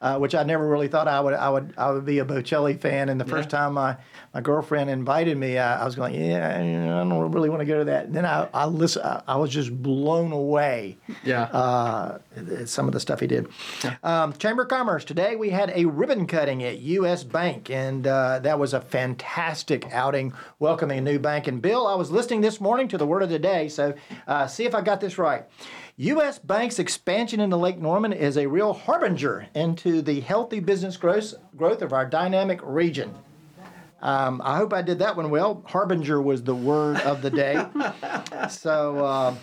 A: uh, which I never really thought I would, I would, I would be a Bocelli fan. And the first time my, my girlfriend invited me, I, I was going, yeah, I don't really want to go to that. And then I, I listen, I, I was just blown away.
C: Yeah.
A: Uh, some of the stuff he did. Um, Chamber of Commerce. Today we had a ribbon cutting at U.S. Bank, and uh, that was a fantastic outing, welcoming a new bank. And Bill, I was listening this morning to the word of the day, so uh, see if I got this right. U.S. Bank's expansion into Lake Norman is a real harbinger into the healthy business growth, growth of our dynamic region. Um, I hope I did that one well. Harbinger was the word of the day. so, uh,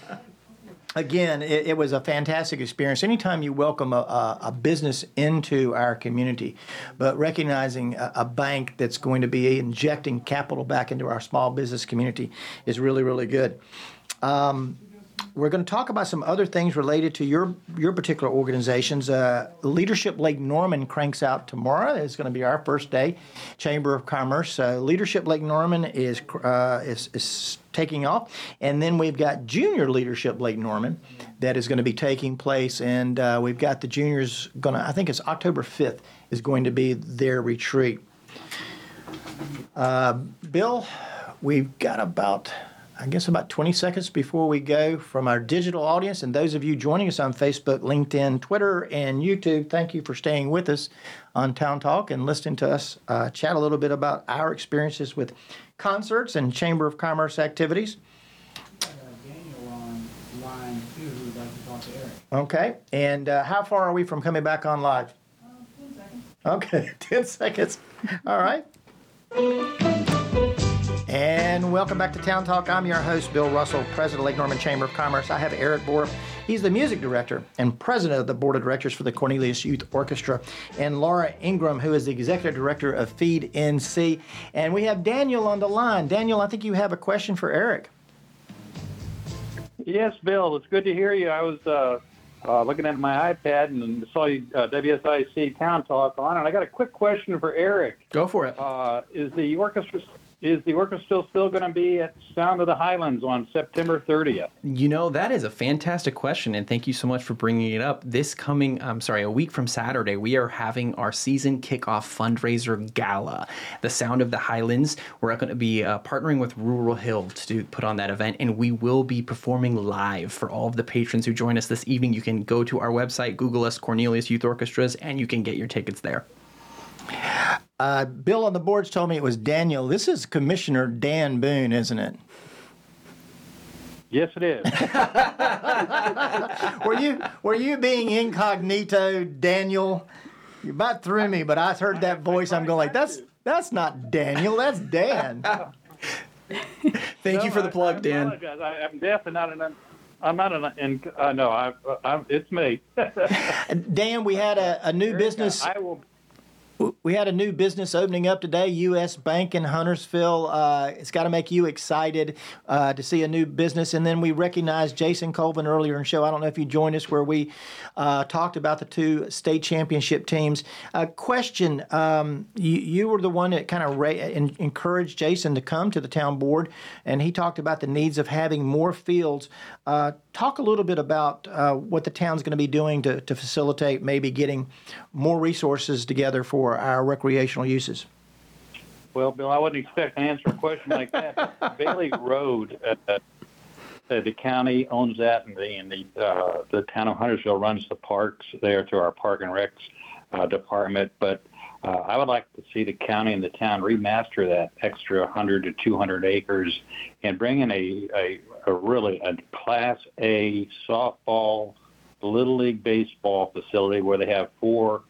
A: again, it, it was a fantastic experience. Anytime you welcome a, a, a business into our community, but recognizing a, a bank that's going to be injecting capital back into our small business community is really, really good. Um, we're going to talk about some other things related to your your particular organizations. Uh, Leadership Lake Norman cranks out tomorrow. It's going to be our first day. Chamber of Commerce. Uh, Leadership Lake Norman is, uh, is is taking off, and then we've got Junior Leadership Lake Norman that is going to be taking place, and uh, we've got the juniors going to. I think it's October fifth is going to be their retreat. Uh, Bill, we've got about I guess about 20 seconds before we go from our digital audience and those of you joining us on Facebook, LinkedIn, Twitter, and YouTube, thank you for staying with us on Town Talk and listening to us uh, chat a little bit about our experiences with concerts and Chamber of Commerce activities.
F: Daniel on line two who'd like to talk to Eric.
A: Okay, and uh, how far are we from coming back on live? Okay, 10 seconds. All right. And welcome back to Town Talk. I'm your host, Bill Russell, President of Lake Norman Chamber of Commerce. I have Eric Boruff. He's the music director and president of the board of directors for the Cornelius Youth Orchestra, and Lara Ingram, who is the executive director of Feed NC. And we have Daniel on the line. Daniel, I think you have a question for Eric.
G: Yes, Bill. It's good to hear you. I was uh, uh, looking at my iPad and saw you, uh, WSIC Town Talk on, and I got a quick question for Eric.
C: Go for it.
G: Uh, is the orchestra is the orchestra still going to be at Sound of the Highlands on September 30th?
C: You know, that is a fantastic question, and thank you so much for bringing it up. This coming, I'm sorry, a week from Saturday, we are having our season kickoff fundraiser gala, The Sound of the Highlands. We're going to be uh, partnering with Rural Hill to put on that event, and we will be performing live for all of the patrons who join us this evening. You can go to our website, Google us Cornelius Youth Orchestras, and you can get your tickets there.
A: Uh, Bill on the boards told me it was Daniel. This is Commissioner Dan Boone, isn't it?
G: Yes, it is.
A: Were you were you being incognito, Daniel? You about threw me, but I heard that voice. I'm going like, that's that's not Daniel. That's Dan.
C: Thank you for the plug,
G: I
C: Dan.
G: apologize. I, I'm definitely not an. I'm not an. In, uh, no, I, I'm, it's me.
A: Dan, we had a, a new business.
G: I will.
A: We had a new business opening up today, U.S. Bank in Huntersville. Uh, it's got to make you excited uh, to see a new business. And then we recognized Jason Colvin earlier in the show. I don't know if you joined us where we uh, talked about the two state championship teams. Uh, question: um, you, you were the one that kind of ra- encouraged Jason to come to the town board, and he talked about the needs of having more fields. Talk a little bit about uh, what the town's going to be doing to, to facilitate maybe getting more resources together for our recreational uses.
G: Well, Bill, I wouldn't expect to answer a question like that. Bailey Road, uh, uh, the county owns that, and the and the uh, the town of Huntersville runs the parks there through our Park and Recs uh, department. But uh, I would like to see the county and the town remaster that extra 100 to 200 acres and bring in a a, a really a Class A softball, little league baseball facility where they have four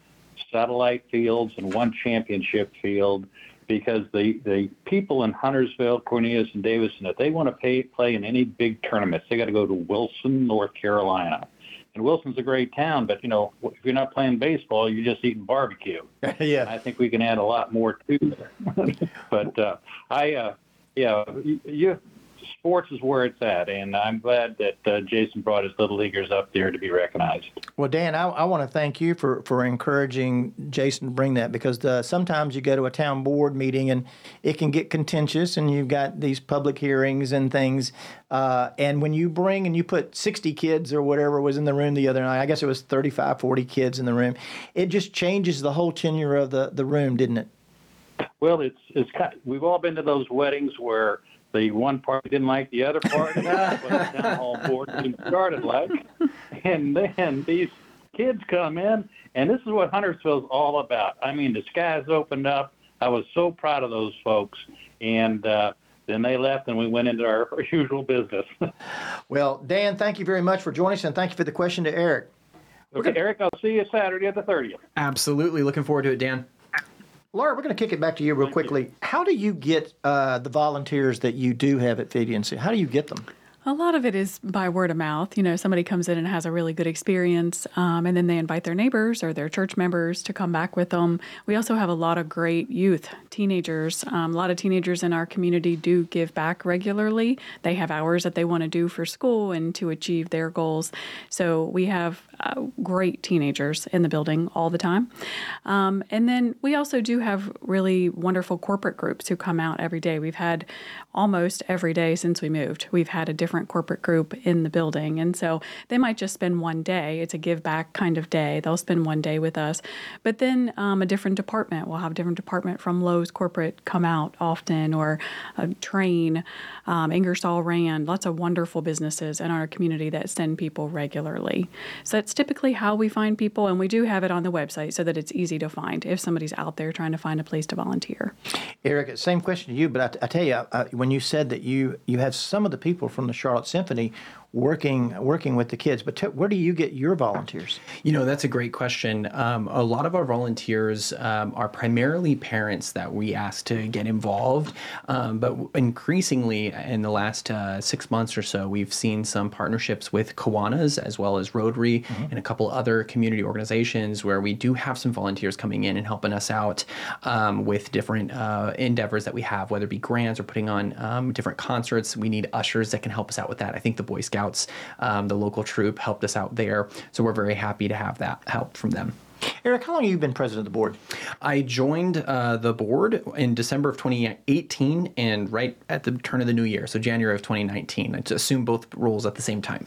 G: satellite fields and one championship field because the, the people in Huntersville, Cornelius, and Davidson, if they want to pay, play in any big tournaments, they got to go to Wilson, North Carolina. And Wilson's a great town, but you know, if you're not playing baseball, you're just eating barbecue.
A: yeah.
G: I think we can add a lot more to there. but uh, I, uh, yeah, you sports is where it's at, and I'm glad that uh, Jason brought his little leaguers up there to be recognized.
A: Well, Dan, I, I want to thank you for, for encouraging Jason to bring that because uh, sometimes you go to a town board meeting and it can get contentious, and you've got these public hearings and things. Uh, and when you bring and you put 60 kids or whatever was in the room the other night, I guess it was 35, 40 kids in the room, it just changes the whole tenure of the, the room, didn't it?
G: Well, it's it's kind of, we've all been to those weddings where the one party didn't like the other party. That's what the town hall board meeting started like. And then these kids come in, and this is what Huntersville's all about. I mean, the skies opened up. I was so proud of those folks. And uh, then they left, and we went into our usual business.
A: Well, Dan, thank you very much for joining us, and thank you for the question to Eric.
G: okay, Eric, I'll see you Saturday at the 30th.
C: Absolutely. Looking forward to it, Dan.
A: Lara, we're going to kick it back to you real quickly. How do you get uh, the volunteers that you do have at Feed NC? How do you get them?
E: A lot of it is by word of mouth. You know, somebody comes in and has a really good experience, um, and then they invite their neighbors or their church members to come back with them. We also have a lot of great youth, teenagers. Um, a lot of teenagers in our community do give back regularly. They have hours that they want to do for school and to achieve their goals. So we have uh, great teenagers in the building all the time. Um, and then we also do have really wonderful corporate groups who come out every day. We've had almost every day since we moved. We've had a different corporate group in the building. And so they might just spend one day. It's a give back kind of day. They'll spend one day with us. But then um, a different department, we'll have a different department from Lowe's corporate come out often, or a Trane, um, Ingersoll Rand, lots of wonderful businesses in our community that send people regularly. So that's typically how we find people. And we do have it on the website so that it's easy to find if somebody's out there trying to find a place to volunteer.
A: Eric, same question to you, but I, I tell you, uh, when you said that you you have some of the people from the Charlotte Symphony working working with the kids, but t- where do you get your volunteers?
C: You know, that's a great question. Um, a lot of our volunteers um, are primarily parents that we ask to get involved, um, but increasingly in the last uh, six months or so, we've seen some partnerships with Kiwanis as well as Rotary mm-hmm. and a couple other community organizations where we do have some volunteers coming in and helping us out um, with different uh, endeavors that we have, whether it be grants or putting on um, different concerts. We need ushers that can help us out with that. I think the Boy Scouts, um, the local troop, helped us out there, so we're very happy to have that help from them.
A: Eric, how long have you been president of the board?
C: I joined uh, the board in December of 2018 and right at the turn of the new year, so January of 2019. I assumed both roles at the same time.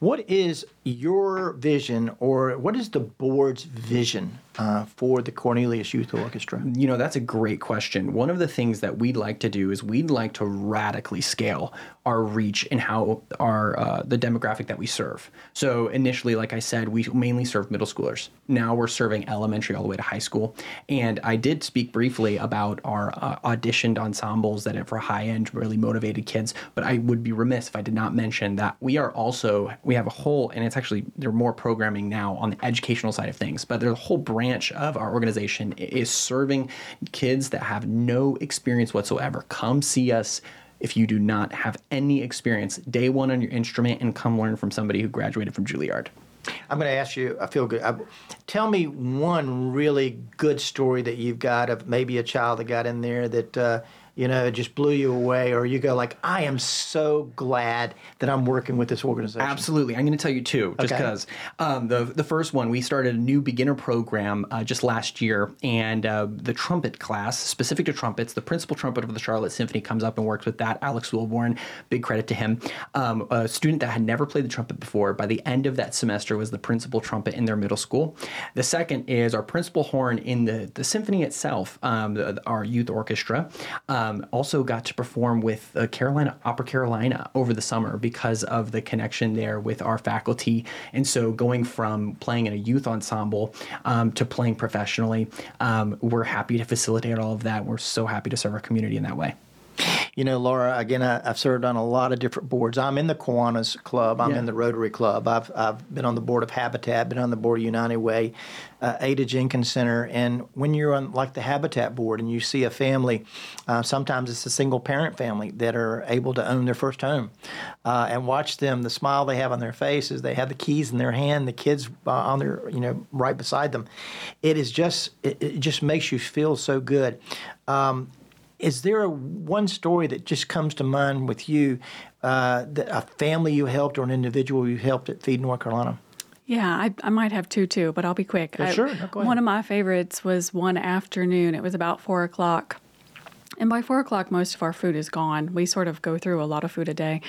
A: What is your vision, or what is the board's vision uh, for the Cornelius Youth Orchestra?
C: You know, that's a great question. One of the things that we'd like to do is we'd like to radically scale our reach and how our uh, the demographic that we serve. So initially, like I said, we mainly serve middle schoolers. Now we're serving elementary all the way to high school. And I did speak briefly about our uh, auditioned ensembles that are for high end, really motivated kids. But I would be remiss if I did not mention that we are also we have a whole, and it's actually they're more programming now on the educational side of things. But there's a whole branch of our organization is serving kids that have no experience whatsoever. Come see us if you do not have any experience day one on your instrument and come learn from somebody who graduated from Juilliard.
A: I'm going to ask you. I feel good. I, tell me one really good story that you've got of maybe a child that got in there that uh, you know, it just blew you away, or you go like, I am so glad that I'm working with this organization?
C: Absolutely. I'm going to tell you two, just because. Okay. Um, the, the first one, we started a new beginner program uh, just last year, and uh, the trumpet class, specific to trumpets, the principal trumpet of the Charlotte Symphony comes up and works with that. Alex Wilborn, big credit to him. Um, a student that had never played the trumpet before, by the end of that semester, was the principal trumpet in their middle school. The second is our principal horn in the, the symphony itself, um, the, our youth orchestra. Um, um, also got to perform with uh, Carolina Opera Carolina over the summer because of the connection there with our faculty. And so going from playing in a youth ensemble um, to playing professionally, um, we're happy to facilitate all of that. We're so happy to serve our community in that way.
A: You know, Lara, again, I, have served on a lot of different boards. I'm in the Kiwanis Club, I'm
C: Yeah.
A: in the Rotary Club, I've, I've been on the board of Habitat, been on the board of United Way, uh, Ada Jenkins Center. And when you're on like the Habitat board and you see a family, uh, sometimes it's a single parent family that are able to own their first home uh, and watch them, the smile they have on their faces, they have the keys in their hand, the kids uh, on their, you know, right beside them. It is just, it, it just makes you feel so good. Um, is there a one story that just comes to mind with you, uh, that a family you helped or an individual you helped at Feed North Carolina?
E: Yeah, I, I might have two too, but I'll be quick.
A: Yeah,
E: I-
A: sure. No, go ahead.
E: One of my favorites was one afternoon. It was about four o'clock. And by four o'clock, most of our food is gone. We sort of go through a lot of food a day.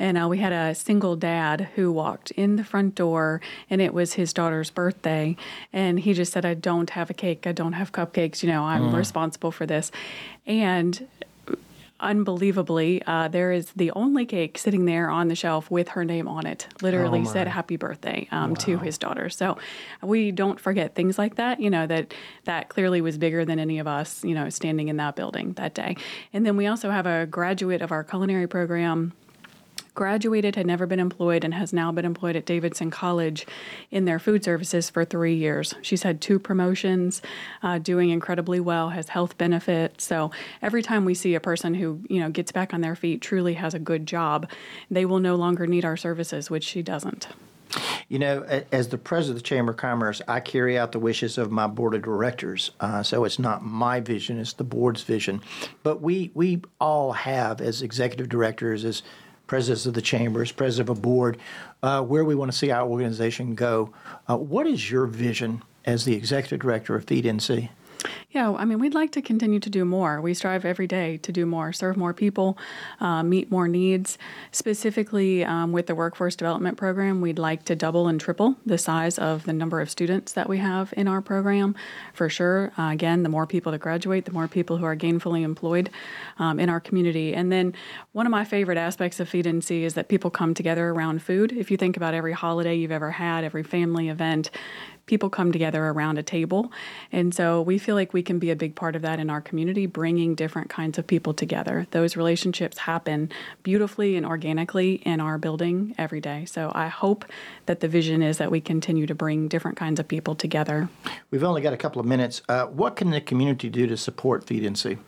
E: And uh, we had a single dad who walked in the front door, and it was his daughter's birthday. And he just said, I don't have a cake. I don't have cupcakes. You know, I'm responsible for this. And unbelievably, uh, there is the only cake sitting there on the shelf with her name on it. Literally said happy birthday um, to his daughter. So we don't forget things like that, you know, that that clearly was bigger than any of us, you know, standing in that building that day. And then we also have a graduate of our culinary program graduated, had never been employed, and has now been employed at Davidson College in their food services for three years. She's had two promotions, uh, doing incredibly well, has health benefits. So every time we see a person who you know gets back on their feet, truly has a good job, they will no longer need our services, which she doesn't.
A: You know, as the president of the Chamber of Commerce, I carry out the wishes of my board of directors. Uh, so it's not my vision; it's the board's vision. But we we all have, as executive directors, as presidents of the chambers, president of a board, uh, where we want to see our organization go. Uh, what is your vision as the executive director of Feed NC?
E: Yeah, I mean, we'd like to continue to do more. We strive every day to do more, serve more people, uh, meet more needs. Specifically, um, with the workforce development program, we'd like to double and triple the size of the number of students that we have in our program, for sure. Uh, again, the more people that graduate, the more people who are gainfully employed um, in our community. And then, one of my favorite aspects of Feed NC is that people come together around food. If you think about every holiday you've ever had, every family event, people come together around a table. And so we feel like we can be a big part of that in our community, bringing different kinds of people together. Those relationships happen beautifully and organically in our building every day. So I hope that the vision is that we continue to bring different kinds of people together.
A: We've only got a couple of minutes. Uh, what can the community do to support Feed NC?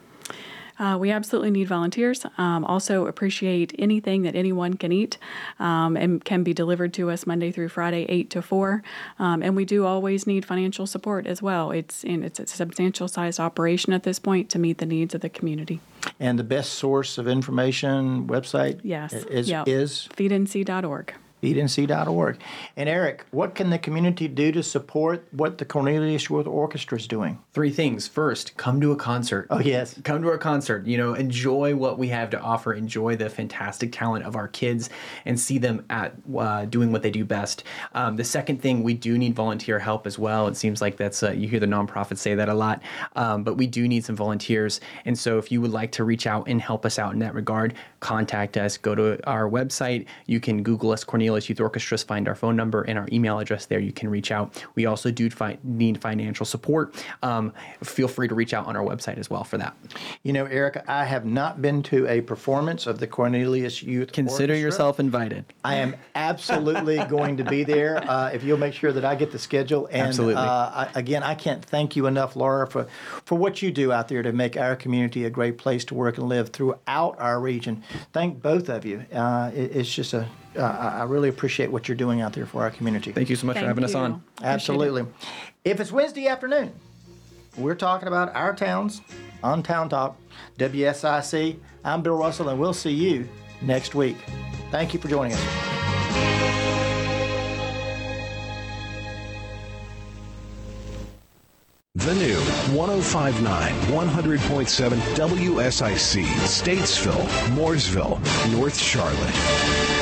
E: Uh, we absolutely need volunteers. Um, also, appreciate anything that anyone can eat um, and can be delivered to us Monday through Friday, eight to four. Um, and we do always need financial support as well. It's in, it's a substantial sized operation at this point to meet the needs of the community.
A: And the best source of information website
E: Yes.
A: is,
E: Yep.
A: is
E: Feednc.org.
A: feednc.org. And Eric, what can the community do to support what the Cornelius Youth Orchestra is doing?
C: Three things. First, come to a concert.
A: Oh, yes.
C: Come to our concert. You know, enjoy what we have to offer. Enjoy the fantastic talent of our kids, and see them at uh, doing what they do best. Um, the second thing, we do need volunteer help as well. It seems like that's uh, you hear the nonprofits say that a lot, um, but we do need some volunteers. And so, if you would like to reach out and help us out in that regard, contact us. Go to our website. You can Google us, Cornelius Youth Orchestras. Find our phone number and our email address there. You can reach out. We also do fi- need financial support. Um, feel free to reach out on our website as well for that.
A: You know, Eric, I have not been to a performance of the Cornelius Youth Orchestra.
C: Consider
A: Orchestra.
C: yourself invited.
A: I am absolutely going to be there uh, if you'll make sure that I get the schedule. And
C: Absolutely.
A: Uh, I, again, I can't thank you enough, Lara, for, for what you do out there to make our community a great place to work and live throughout our region. Thank both of you. Uh, it, it's just a, uh, I I really appreciate what you're doing out there for our community.
C: Thank you so much
E: Thank
C: for having us on.
E: Appreciate it.
A: Absolutely. If it's Wednesday afternoon, we're talking about our towns on Town Talk, WSIC. I'm Bill Russell, and we'll see you next week. Thank you for joining us.
H: The new 1059 100.7 WSIC, Statesville, Mooresville, North Charlotte.